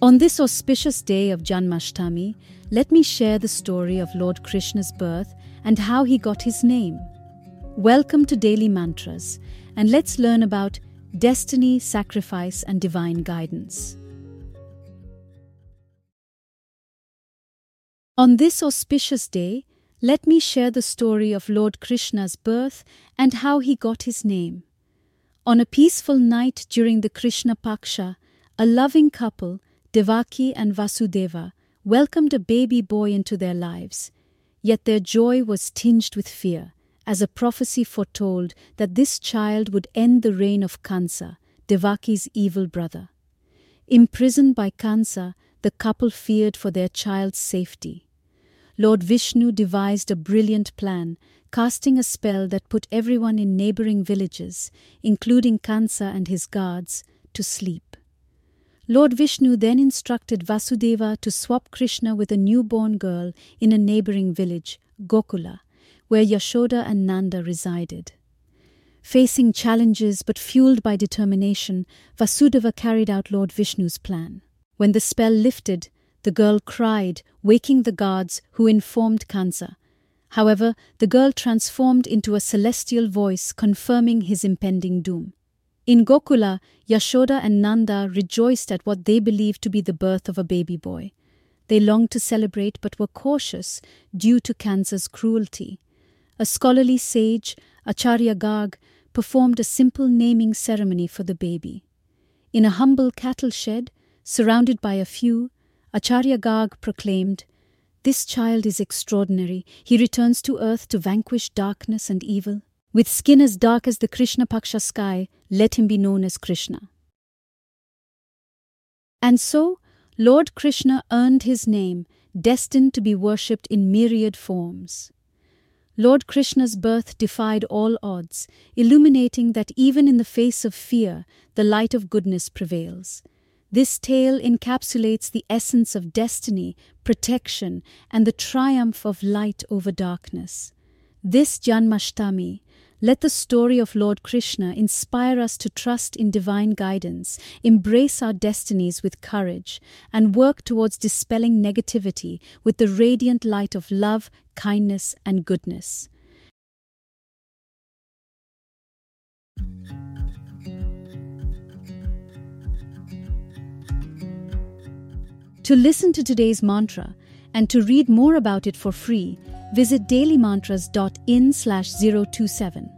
On this auspicious day of Janmashtami, let me share the story of Lord Krishna's birth and how he got his name. Welcome to Daily Mantras, and let's learn about destiny, sacrifice, and divine guidance. On this auspicious day, let me share the story of Lord Krishna's birth and how he got his name. On a peaceful night during the Krishna Paksha, a loving couple, Devaki and Vasudeva, welcomed a baby boy into their lives. Yet their joy was tinged with fear, as a prophecy foretold that this child would end the reign of Kansa, Devaki's evil brother. Imprisoned by Kansa, the couple feared for their child's safety. Lord Vishnu devised a brilliant plan, casting a spell that put everyone in neighboring villages, including Kansa and his guards, to sleep. Lord Vishnu then instructed Vasudeva to swap Krishna with a newborn girl in a neighboring village, Gokula, where Yashoda and Nanda resided. Facing challenges but fueled by determination, Vasudeva carried out Lord Vishnu's plan. When the spell lifted, the girl cried, waking the guards who informed Kansa. However, the girl transformed into a celestial voice confirming his impending doom. In Gokula, Yashoda and Nanda rejoiced at what they believed to be the birth of a baby boy. They longed to celebrate but were cautious due to Kansa's cruelty. A scholarly sage, Acharya Garg, performed a simple naming ceremony for the baby. In a humble cattle shed, surrounded by a few, Acharya Garg proclaimed, This child is extraordinary. He returns to earth to vanquish darkness and evil. With skin as dark as the Krishna Paksha sky, let him be known as Krishna. And so, Lord Krishna earned his name, destined to be worshipped in myriad forms. Lord Krishna's birth defied all odds, illuminating that even in the face of fear, the light of goodness prevails. This tale encapsulates the essence of destiny, protection, and the triumph of light over darkness. This Janmashtami, let the story of Lord Krishna inspire us to trust in divine guidance, embrace our destinies with courage, and work towards dispelling negativity with the radiant light of love, kindness, and goodness. To listen to today's mantra and to read more about it for free, visit dailymantras.in slash 027.